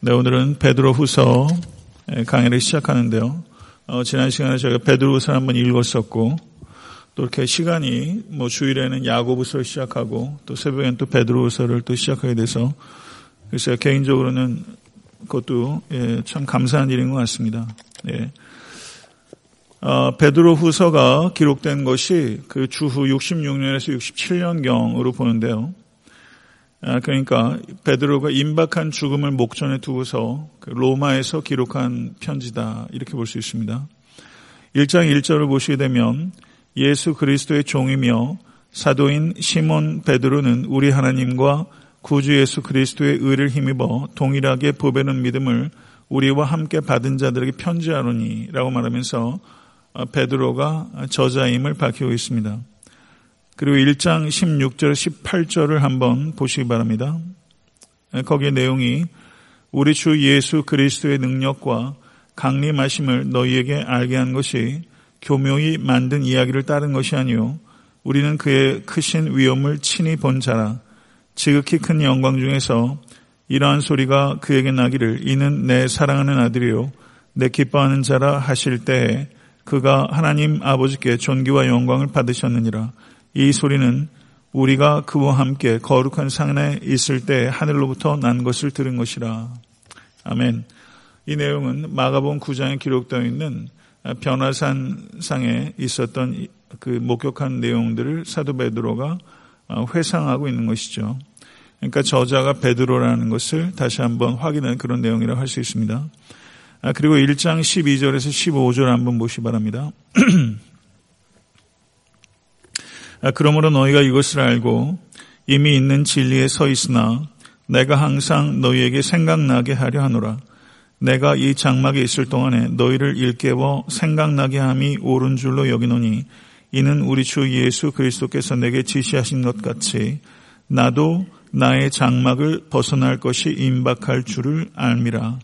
네, 오늘은 베드로 후서 강의를 시작하는데요. 어, 지난 시간에 저희가 베드로 후서 한번 읽었었고, 또 이렇게 시간이 뭐 주일에는 야고부서 시작하고, 또 새벽엔 또 베드로 후서를 또 시작하게 돼서, 그래서 개인적으로는 그것도 예, 참 감사한 일인 것 같습니다. 예. 어, 베드로 후서가 기록된 것이 그 주후 66년에서 67년경으로 보는데요. 아, 그러니까 베드로가 임박한 죽음을 목전에 두고서 그 로마에서 기록한 편지다 이렇게 볼 수 있습니다. 1장 1절을 보시게 되면 예수 그리스도의 종이며 사도인 시몬 베드로는 우리 하나님과 구주 예수 그리스도의 의를 힘입어 동일하게 보배는 믿음을 우리와 함께 받은 자들에게 편지하노니라고 말하면서 아, 베드로가 저자임을 밝히고 있습니다. 그리고 1장 16절, 18절을 한번 보시기 바랍니다. 거기에 내용이 우리 주 예수 그리스도의 능력과 강림하심을 너희에게 알게 한 것이 교묘히 만든 이야기를 따른 것이 아니요. 우리는 그의 크신 위엄을 친히 본 자라. 지극히 큰 영광 중에서 이러한 소리가 그에게 나기를 이는 내 사랑하는 아들이요. 내 기뻐하는 자라 하실 때에 그가 하나님 아버지께 존귀와 영광을 받으셨느니라 이 소리는 우리가 그와 함께 거룩한 산에 있을 때 하늘로부터 난 것을 들은 것이라. 아멘. 이 내용은 마가본 9장에 기록되어 있는 변화산 상에 있었던 그 목격한 내용들을 사도 베드로가 회상하고 있는 것이죠. 그러니까 저자가 베드로라는 것을 다시 한번 확인한 그런 내용이라고 할 수 있습니다. 그리고 1장 12절에서 15절 한번 보시 기 바랍니다. 아, 그러므로 너희가 이것을 알고 이미 있는 진리에 서 있으나 내가 항상 너희에게 생각나게 하려 하노라. 내가 이 장막에 있을 동안에 너희를 일깨워 생각나게 함이 옳은 줄로 여기노니 이는 우리 주 예수 그리스도께서 내게 지시하신 것 같이 나도 나의 장막을 벗어날 것이 임박할 줄을 알미라.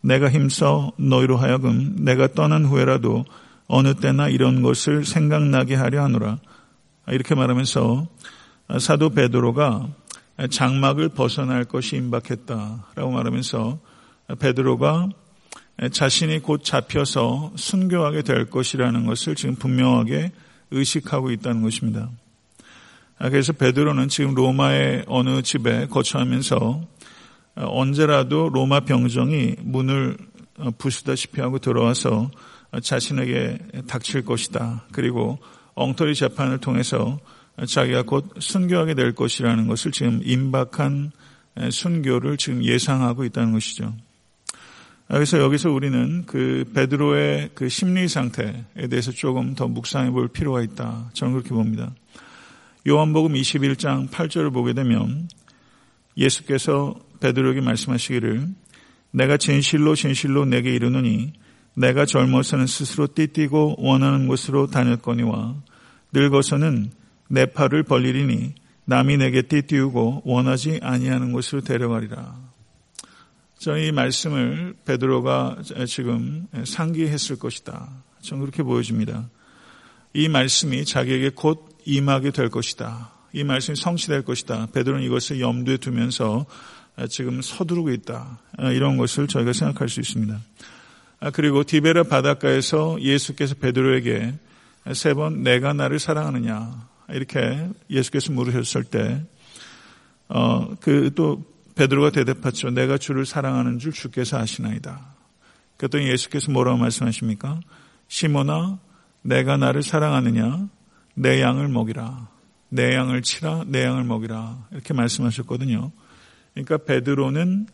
내가 힘써 너희로 하여금 내가 떠난 후에라도 어느 때나 이런 것을 생각나게 하려 하노라. 이렇게 말하면서 사도 베드로가 장막을 벗어날 것이 임박했다라고 말하면서 베드로가 자신이 곧 잡혀서 순교하게 될 것이라는 것을 지금 분명하게 의식하고 있다는 것입니다. 그래서 베드로는 지금 로마의 어느 집에 거처하면서 언제라도 로마 병정이 문을 부수다시피 하고 들어와서 자신에게 닥칠 것이다. 그리고 엉터리 재판을 통해서 자기가 곧 순교하게 될 것이라는 것을 지금 임박한 순교를 지금 예상하고 있다는 것이죠. 그래서 여기서 우리는 그 베드로의 그 심리 상태에 대해서 조금 더 묵상해 볼 필요가 있다. 저는 그렇게 봅니다. 요한복음 21장 8절을 보게 되면 예수께서 베드로에게 말씀하시기를 내가 진실로 진실로 내게 이르노니 내가 젊어서는 스스로 띠뛰고 원하는 곳으로 다녔거니와 늙어서는 내 팔을 벌리리니 남이 내게 띠띠우고 원하지 아니하는 곳으로 데려가리라. 저이 말씀을 베드로가 지금 상기했을 것이다. 저는 그렇게 보여집니다. 이 말씀이 자기에게 곧 임하게 될 것이다. 이 말씀이 성취될 것이다. 베드로는 이것을 염두에 두면서 지금 서두르고 있다. 이런 것을 저희가 생각할 수 있습니다. 그리고 디베라 바닷가에서 예수께서 베드로에게 세 번 내가 나를 사랑하느냐 이렇게 예수께서 물으셨을 때, 어, 그 또 베드로가 대답했죠. 내가 주를 사랑하는 줄 주께서 아시나이다. 그랬더니 예수께서 뭐라고 말씀하십니까? 시모나, 내가 나를 사랑하느냐? 내 양을 먹이라. 내 양을 치라, 내 양을 먹이라. 이렇게 말씀하셨거든요. 그러니까 베드로는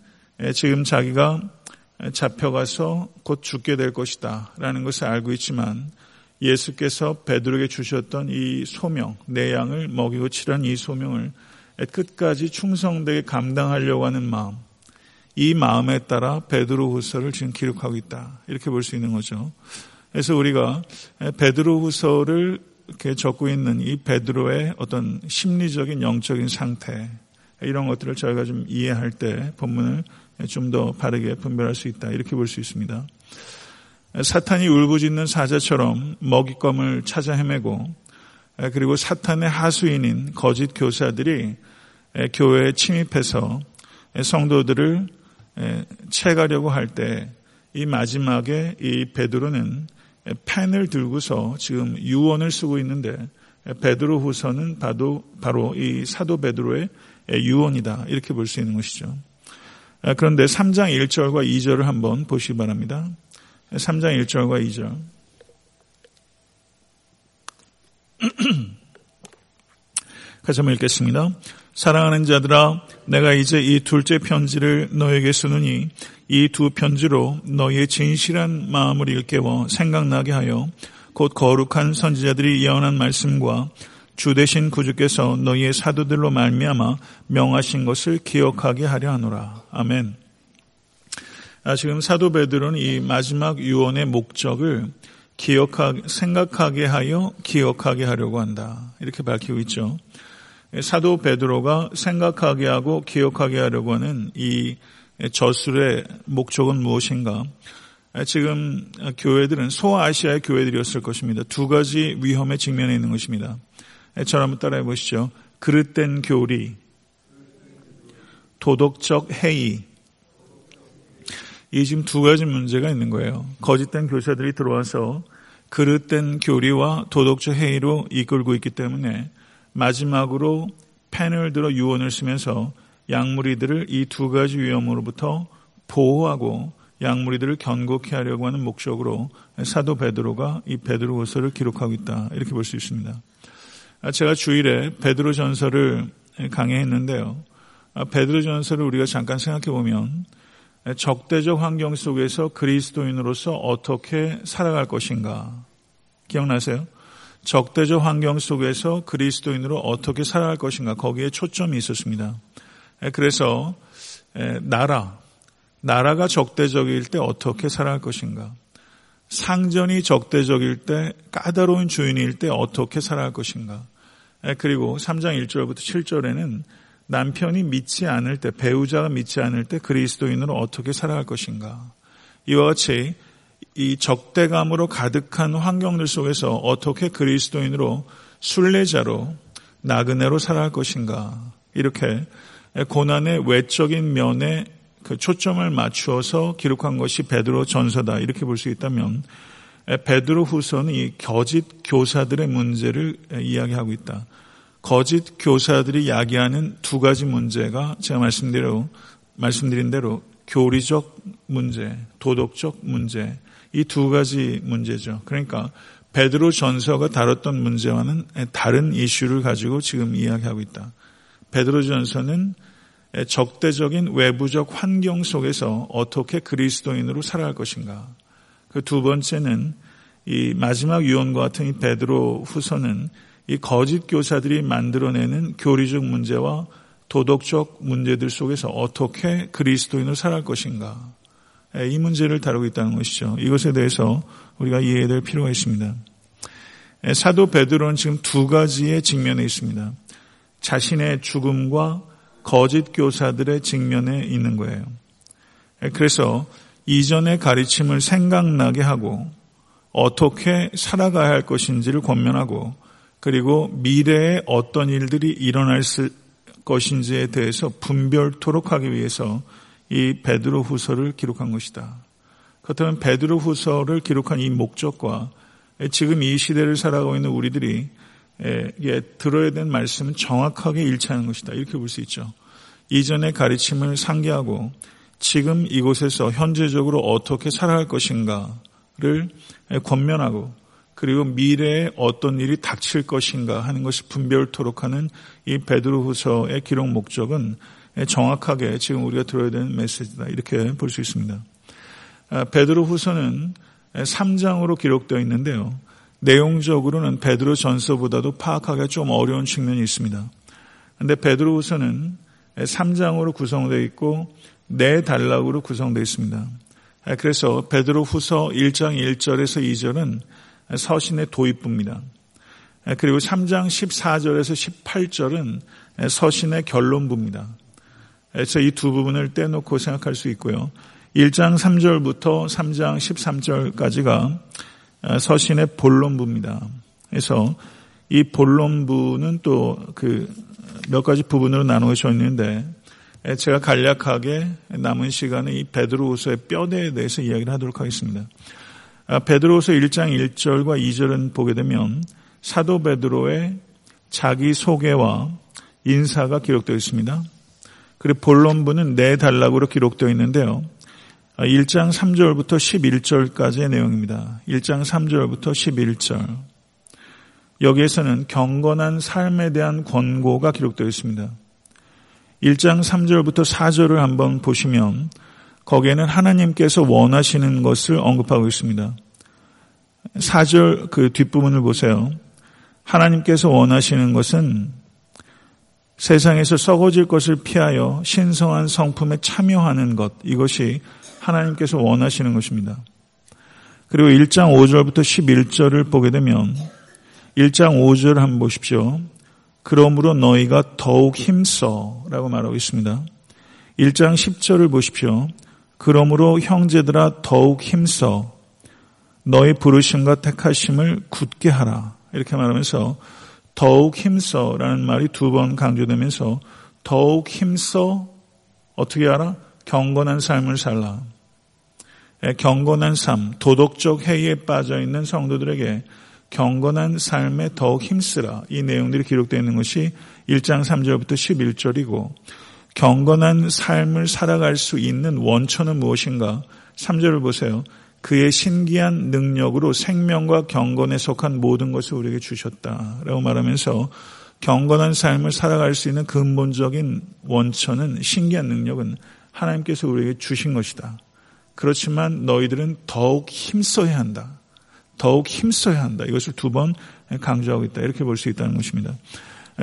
지금 자기가 잡혀가서 곧 죽게 될 것이다. 라는 것을 알고 있지만 예수께서 베드로에게 주셨던 이 소명, 내 양을 먹이고 치란 이 소명을 끝까지 충성되게 감당하려고 하는 마음, 이 마음에 따라 베드로 후서를 지금 기록하고 있다. 이렇게 볼 수 있는 거죠. 그래서 우리가 베드로 후서를 이렇게 적고 있는 이 베드로의 어떤 심리적인 영적인 상태, 이런 것들을 저희가 좀 이해할 때 본문을 좀 더 바르게 분별할 수 있다. 이렇게 볼 수 있습니다. 사탄이 울부짖는 사자처럼 먹잇감을 찾아 헤매고 그리고 사탄의 하수인인 거짓 교사들이 교회에 침입해서 성도들을 채가려고 할 때 이 마지막에 이 베드로는 펜을 들고서 지금 유언을 쓰고 있는데 베드로 후서는 바로 이 사도 베드로의 유언이다. 이렇게 볼 수 있는 것이죠. 그런데 3장 1절과 2절을 한번 보시기 바랍니다. 3장 1절과 2절. 같이 한번 읽겠습니다. 사랑하는 자들아, 내가 이제 이 둘째 편지를 너에게 쓰느니 이 두 편지로 너희의 진실한 마음을 일깨워 생각나게 하여 곧 거룩한 선지자들이 예언한 말씀과 주 대신 구주께서 너희의 사도들로 말미암아 명하신 것을 기억하게 하려 하노라. 아멘. 아, 지금 사도 베드로는 이 마지막 유언의 목적을 기억하게 생각하게 하여 기억하게 하려고 한다. 이렇게 밝히고 있죠. 사도 베드로가 생각하게 하고 기억하게 하려고 하는 이 저술의 목적은 무엇인가? 지금 교회들은 소아시아의 교회들이었을 것입니다. 두 가지 위험에 직면해 있는 것입니다. 저를 한번 따라해 보시죠. 그릇된 교리, 도덕적 해이. 이 지금 두 가지 문제가 있는 거예요. 거짓된 교사들이 들어와서 그릇된 교리와 도덕적 해이로 이끌고 있기 때문에 마지막으로 펜을 들어 유언을 쓰면서 양무리들을 이 두 가지 위험으로부터 보호하고 양무리들을 견고케 하려고 하는 목적으로 사도 베드로가 이 베드로후서를 기록하고 있다 이렇게 볼 수 있습니다. 제가 주일에 베드로 전서를 강의했는데요. 베드로 전서를 우리가 잠깐 생각해 보면 적대적 환경 속에서 그리스도인으로서 어떻게 살아갈 것인가 기억나세요? 적대적 환경 속에서 그리스도인으로 어떻게 살아갈 것인가 거기에 초점이 있었습니다. 그래서 나라, 나라가 적대적일 때 어떻게 살아갈 것인가? 상전이 적대적일 때 까다로운 주인일 때 어떻게 살아갈 것인가? 그리고 3장 1절부터 7절에는 남편이 믿지 않을 때, 배우자가 믿지 않을 때 그리스도인으로 어떻게 살아갈 것인가? 이와 같이 이 적대감으로 가득한 환경들 속에서 어떻게 그리스도인으로 순례자로 나그네로 살아갈 것인가 이렇게 고난의 외적인 면에 그 초점을 맞추어서 기록한 것이 베드로 전서다 이렇게 볼 수 있다면 베드로 후서는 이 거짓 교사들의 문제를 이야기하고 있다. 거짓 교사들이 야기하는 두 가지 문제가 제가 말씀대로 말씀드린 대로 교리적 문제, 도덕적 문제, 이 두 가지 문제죠. 그러니까 베드로 전서가 다뤘던 문제와는 다른 이슈를 가지고 지금 이야기하고 있다. 베드로 전서는 적대적인 외부적 환경 속에서 어떻게 그리스도인으로 살아갈 것인가. 그 두 번째는 이 마지막 유언과 같은 이 베드로 후서는 이 거짓 교사들이 만들어내는 교리적 문제와 도덕적 문제들 속에서 어떻게 그리스도인으로 살아갈 것인가. 예, 이 문제를 다루고 있다는 것이죠. 이것에 대해서 우리가 이해해야 될 필요가 있습니다. 예, 사도 베드로는 지금 두 가지의 직면에 있습니다. 자신의 죽음과 거짓 교사들의 직면에 있는 거예요. 예, 그래서 이전의 가르침을 생각나게 하고 어떻게 살아가야 할 것인지를 권면하고 그리고 미래에 어떤 일들이 일어날 것인지에 대해서 분별토록 하기 위해서 이 베드로 후서를 기록한 것이다. 그렇다면 베드로 후서를 기록한 이 목적과 지금 이 시대를 살아가고 있는 우리들이 들어야 되는 말씀은 정확하게 일치하는 것이다. 이렇게 볼 수 있죠. 이전의 가르침을 상기하고 지금 이곳에서 현재적으로 어떻게 살아갈 것인가를 권면하고 그리고 미래에 어떤 일이 닥칠 것인가 하는 것이 분별토록 하는 이 베드로 후서의 기록 목적은 정확하게 지금 우리가 들어야 되는 메시지다. 이렇게 볼 수 있습니다. 아, 베드로 후서는 3장으로 기록되어 있는데요. 내용적으로는 베드로 전서보다도 파악하기가 좀 어려운 측면이 있습니다. 그런데 베드로 후서는 3장으로 구성되어 있고 네 단락으로 구성되어 있습니다. 아, 그래서 베드로 후서 1장 1절에서 2절은 서신의 도입부입니다. 아, 그리고 3장 14절에서 18절은 서신의 결론부입니다. 그래서 이 두 부분을 떼놓고 생각할 수 있고요. 1장 3절부터 3장 13절까지가 어, 서신의 본론부입니다. 그래서 이 본론부는 또 그 몇 가지 부분으로 나누어져 있는데 제가 간략하게 남은 시간에 이 베드로후서의 뼈대에 대해서 이야기를 하도록 하겠습니다. 아, 베드로후서 1장 1절과 2절은 보게 되면 사도 베드로의 자기 소개와 인사가 기록되어 있습니다. 그리고 본론부는 네 단락으로 기록되어 있는데요. 1장 아, 3절부터 11절까지의 내용입니다. 1장 3절부터 11절. 여기에서는 경건한 삶에 대한 권고가 기록되어 있습니다. 1장 3절부터 4절을 한번 보시면 거기에는 하나님께서 원하시는 것을 언급하고 있습니다. 4절 그 뒷부분을 보세요. 하나님께서 원하시는 것은 세상에서 썩어질 것을 피하여 신성한 성품에 참여하는 것, 이것이 하나님께서 원하시는 것입니다. 그리고 1장 5절부터 11절을 보게 되면 1장 5절 한번 보십시오. 그러므로 너희가 더욱 힘써 라고 말하고 있습니다. 1장 10절을 보십시오. 그러므로 형제들아 더욱 힘써 너희 부르심과 택하심을 굳게 하라. 이렇게 말하면서 더욱 힘써라는 말이 두 번 강조되면서 더욱 힘써 어떻게 하라? 경건한 삶을 살라. 경건한 삶, 도덕적 해이에 빠져 있는 성도들에게 경건한 삶에 더욱 힘쓰라. 이 내용들이 기록되어 있는 것이 1장 3절부터 11절이고 경건한 삶을 살아갈 수 있는 원천은 무엇인가? 3절을 보세요. 그의 신기한 능력으로 생명과 경건에 속한 모든 것을 우리에게 주셨다 라고 말하면서 경건한 삶을 살아갈 수 있는 근본적인 원천은 신기한 능력은 하나님께서 우리에게 주신 것이다. 그렇지만 너희들은 더욱 힘써야 한다. 더욱 힘써야 한다. 이것을 두 번 강조하고 있다. 이렇게 볼 수 있다는 것입니다.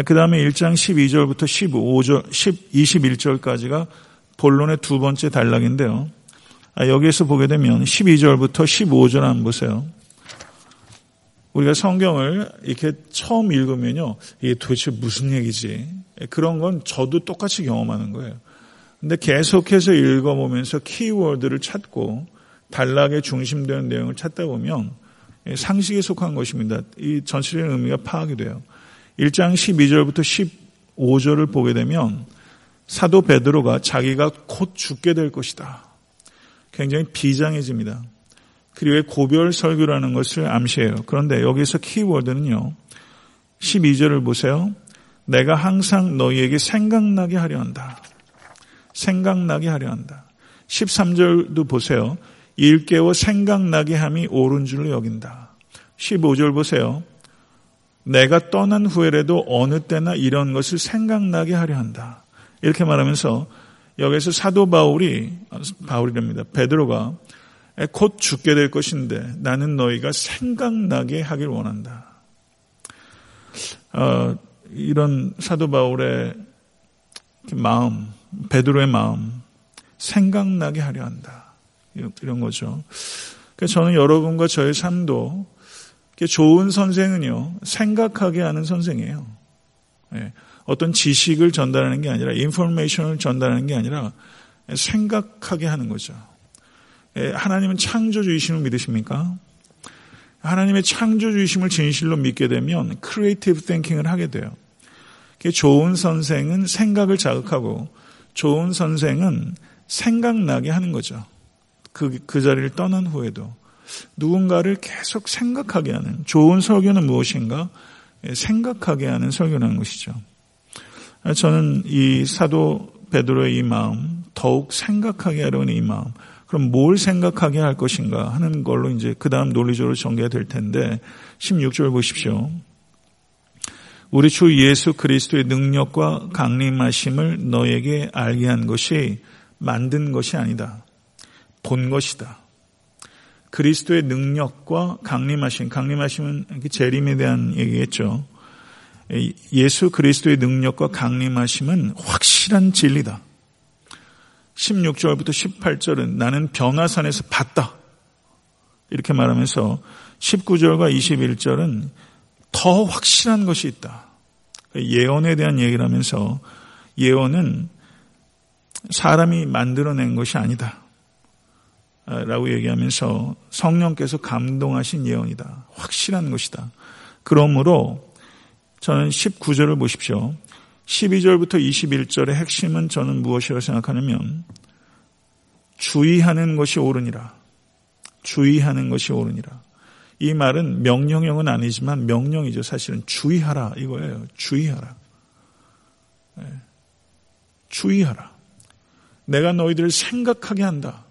그 다음에 1장 12절부터 15절, 10, 21절까지가 본론의 두 번째 단락인데요. 아, 여기에서 보게 되면 12절부터 15절 한번 보세요. 우리가 성경을 이렇게 처음 읽으면요. 이게 도대체 무슨 얘기지? 그런 건 저도 똑같이 경험하는 거예요. 근데 계속해서 읽어보면서 키워드를 찾고 단락에 중심되는 내용을 찾다 보면 상식에 속한 것입니다. 이 전체적인 의미가 파악이 돼요. 1장 12절부터 15절을 보게 되면 사도 베드로가 자기가 곧 죽게 될 것이다. 굉장히 비장해집니다. 그리고 고별 설교라는 것을 암시해요. 그런데 여기서 키워드는요. 12절을 보세요. 내가 항상 너희에게 생각나게 하려 한다. 생각나게 하려 한다. 13절도 보세요. 일깨워 생각나게 함이 옳은 줄로 여긴다. 15절 보세요. 내가 떠난 후에라도 어느 때나 이런 것을 생각나게 하려 한다. 이렇게 말하면서 여기서 사도 바울이 바울이랍니다. 베드로가 곧 죽게 될 것인데 나는 너희가 생각나게 하길 원한다. 어, 이런 사도 바울의 마음, 베드로의 마음, 생각나게 하려 한다. 이런 거죠. 그러니까 저는 여러분과 저의 삶도 좋은 선생은요, 생각하게 하는 선생이에요. 예, 어떤 지식을 전달하는 게 아니라, 인포메이션을 전달하는 게 아니라, 생각하게 하는 거죠. 예, 하나님은 창조주의심을 믿으십니까? 하나님의 창조주의심을 진실로 믿게 되면 creative thinking을 하게 돼요. 좋은 선생은 생각을 자극하고 좋은 선생은 생각나게 하는 거죠. 그, 그 자리를 떠난 후에도. 누군가를 계속 생각하게 하는 좋은 설교는 무엇인가 예, 생각하게 하는 설교라는 것이죠. 저는 이 사도 베드로의 이 마음 더욱 생각하게 하려는 이 마음 그럼 뭘 생각하게 할 것인가 하는 걸로 이제 그 다음 논리적으로 전개가 될 텐데 16절 보십시오. 우리 주 예수 그리스도의 능력과 강림하심을 너에게 알게 한 것이 만든 것이 아니다. 본 것이다. 그리스도의 능력과 강림하심, 강림하심은 재림에 대한 얘기겠죠. 예수 그리스도의 능력과 강림하심은 확실한 진리다. 16절부터 18절은 나는 변화산에서 봤다. 이렇게 말하면서 19절과 21절은 더 확실한 것이 있다. 예언에 대한 얘기를 하면서 예언은 사람이 만들어낸 것이 아니다. 라고 얘기하면서 성령께서 감동하신 예언이다. 확실한 것이다. 그러므로 저는 19절을 보십시오. 12절부터 21절의 핵심은 저는 무엇이라고 생각하냐면 주의하는 것이 옳으니라. 주의하는 것이 옳으니라. 이 말은 명령형은 아니지만 명령이죠. 사실은 주의하라 이거예요. 주의하라. 네. 주의하라. 내가 너희들을 생각하게 한다.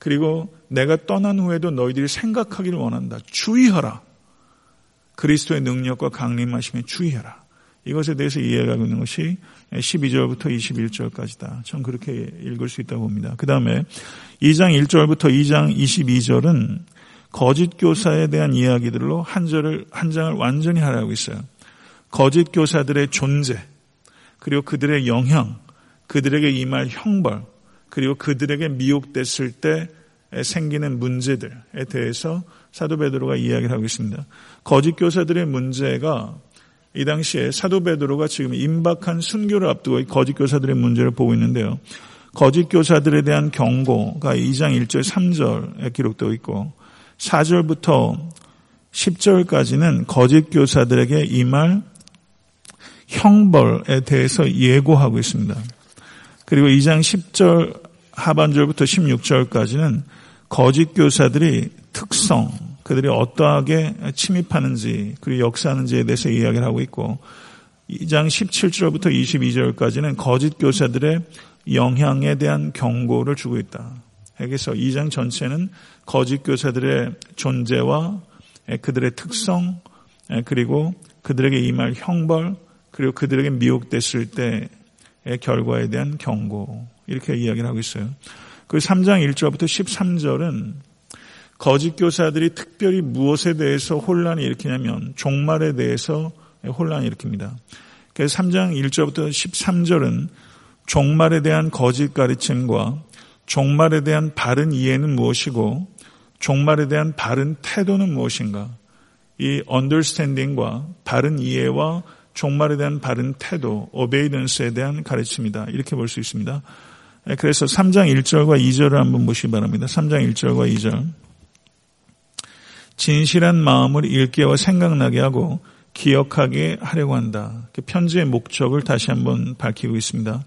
그리고 내가 떠난 후에도 너희들이 생각하기를 원한다. 주의하라. 그리스도의 능력과 강림하심에 주의하라. 이것에 대해서 이해하고 있는 것이 12절부터 21절까지다. 전 그렇게 읽을 수 있다고 봅니다. 그 다음에 2장 1절부터 2장 22절은 거짓 교사에 대한 이야기들로 한 절을, 한 장을 완전히 하라고 있어요. 거짓 교사들의 존재, 그리고 그들의 영향, 그들에게 임할 형벌, 그리고 그들에게 미혹됐을 때 생기는 문제들에 대해서 사도 베드로가 이야기를 하고 있습니다. 거짓 교사들의 문제가 이 당시에 사도 베드로가 지금 임박한 순교를 앞두고 거짓 교사들의 문제를 보고 있는데요. 거짓 교사들에 대한 경고가 2장 1절 3절에 기록되어 있고 4절부터 10절까지는 거짓 교사들에게 임할 형벌에 대해서 예고하고 있습니다. 그리고 2장 10절 하반절부터 16절까지는 거짓 교사들이 특성, 그들이 어떠하게 침입하는지, 그리고 역사하는지에 대해서 이야기를 하고 있고, 2장 17절부터 22절까지는 거짓 교사들의 영향에 대한 경고를 주고 있다. 그래서 2장 전체는 거짓 교사들의 존재와 그들의 특성, 그리고 그들에게 임할 형벌, 그리고 그들에게 미혹됐을 때의 결과에 대한 경고, 이렇게 이야기를 하고 있어요. 그 3장 1절부터 13절은 거짓 교사들이 특별히 무엇에 대해서 혼란이 일으키냐면 종말에 대해서 혼란이 일으킵니다. 그래서 3장 1절부터 13절은 종말에 대한 거짓 가르침과 종말에 대한 바른 이해는 무엇이고 종말에 대한 바른 태도는 무엇인가? 이 understanding과 바른 이해와 종말에 대한 바른 태도, obedience에 대한 가르침이다. 이렇게 볼 수 있습니다. 그래서 3장 1절과 2절을 한번 보시기 바랍니다. 3장 1절과 2절. 진실한 마음을 일깨워 생각나게 하고 기억하게 하려고 한다. 편지의 목적을 다시 한번 밝히고 있습니다.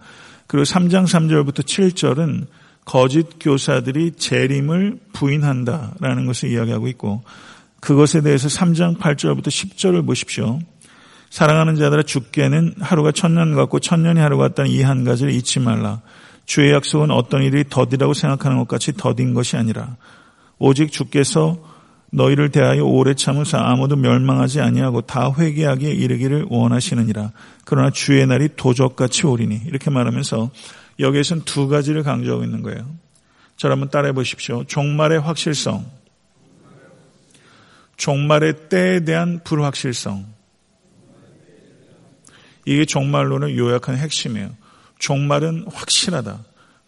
그리고 3장 3절부터 7절은 거짓 교사들이 재림을 부인한다라는 것을 이야기하고 있고 그것에 대해서 3장 8절부터 10절을 보십시오. 사랑하는 자들아 죽게는 하루가 천년 같고 천년이 하루 같다는 이 한 가지를 잊지 말라. 주의 약속은 어떤 일이 더디라고 생각하는 것 같이 더딘 것이 아니라 오직 주께서 너희를 대하여 오래 참으사 아무도 멸망하지 아니하고 다 회개하기에 이르기를 원하시느니라. 그러나 주의 날이 도적같이 오리니 이렇게 말하면서 여기에서는 두 가지를 강조하고 있는 거예요. 저를 한번 따라해 보십시오. 종말의 확실성, 종말의 때에 대한 불확실성. 이게 종말론의 요약한 핵심이에요. 종말은 확실하다.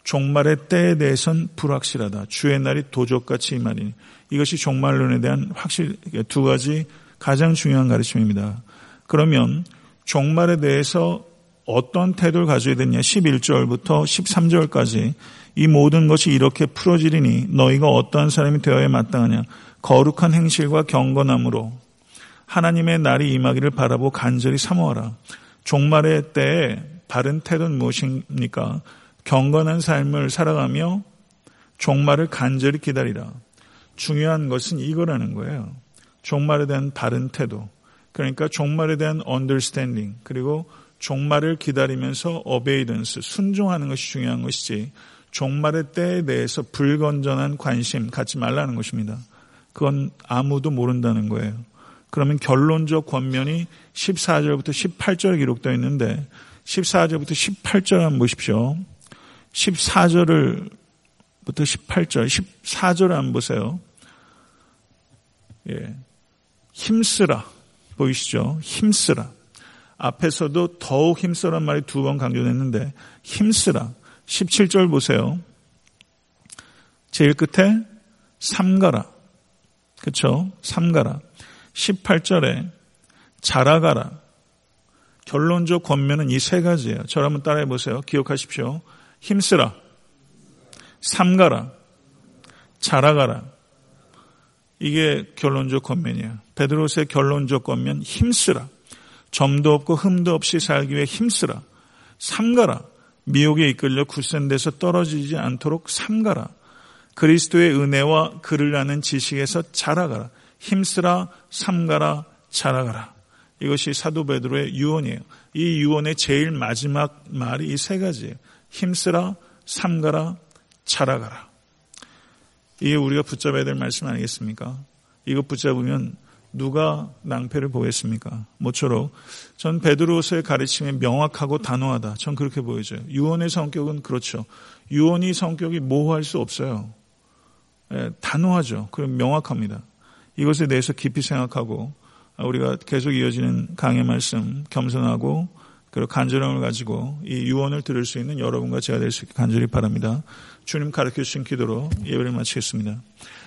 종말의 때에 대해선 불확실하다. 주의 날이 도적같이 이 말이니. 이것이 종말론에 대한 확실 두 가지 가장 중요한 가르침입니다. 그러면 종말에 대해서 어떤 태도를 가져야 되냐 11절부터 13절까지 이 모든 것이 이렇게 풀어지리니 너희가 어떠한 사람이 되어야 마땅하냐 거룩한 행실과 경건함으로 하나님의 날이 임하기를 바라고 간절히 사모하라. 종말의 때에 바른 태도는 무엇입니까? 경건한 삶을 살아가며 종말을 간절히 기다리라. 중요한 것은 이거라는 거예요. 종말에 대한 바른 태도. 그러니까 종말에 대한 understanding 그리고 종말을 기다리면서 obedience 순종하는 것이 중요한 것이지 종말의 때에 대해서 불건전한 관심 갖지 말라는 것입니다. 그건 아무도 모른다는 거예요. 그러면 결론적 권면이 14절부터 18절에 기록되어 있는데 14절부터 18절 한번 보십시오. 14절을 부터 18절, 14절 한번 보세요. 예. 힘쓰라. 보이시죠? 힘쓰라. 앞에서도 더욱 힘쓰란 말이 두 번 강조됐는데 힘쓰라. 17절 보세요. 제일 끝에 삼가라. 그렇죠? 삼가라. 18절에 자라가라. 결론적 권면은 이 세 가지예요. 저를 한번 따라해 보세요. 기억하십시오. 힘쓰라. 삼가라. 자라가라. 이게 결론적 권면이에요. 베드로스의 결론적 권면 힘쓰라. 점도 없고 흠도 없이 살기 위해 힘쓰라. 삼가라. 미혹에 이끌려 굳센 데서 떨어지지 않도록 삼가라. 그리스도의 은혜와 그를 아는 지식에서 자라가라. 힘쓰라, 삼가라, 자라가라. 이것이 사도 베드로의 유언이에요. 이 유언의 제일 마지막 말이 이 세 가지예요. 힘쓰라, 삼가라, 자라가라. 이게 우리가 붙잡아야 될 말씀 아니겠습니까? 이거 붙잡으면 누가 낭패를 보겠습니까? 모쪼록 전 베드로서의 가르침이 명확하고 단호하다. 전 그렇게 보여져요. 유언의 성격은 그렇죠. 유언이 성격이 모호할 수 없어요. 예, 단호하죠. 그럼 명확합니다. 이것에 대해서 깊이 생각하고 우리가 계속 이어지는 강의 말씀 겸손하고 그리고 간절함을 가지고 이 유언을 들을 수 있는 여러분과 제가 될 수 있게 간절히 바랍니다. 주님 가르쳐 주신 기도로 예배를 마치겠습니다.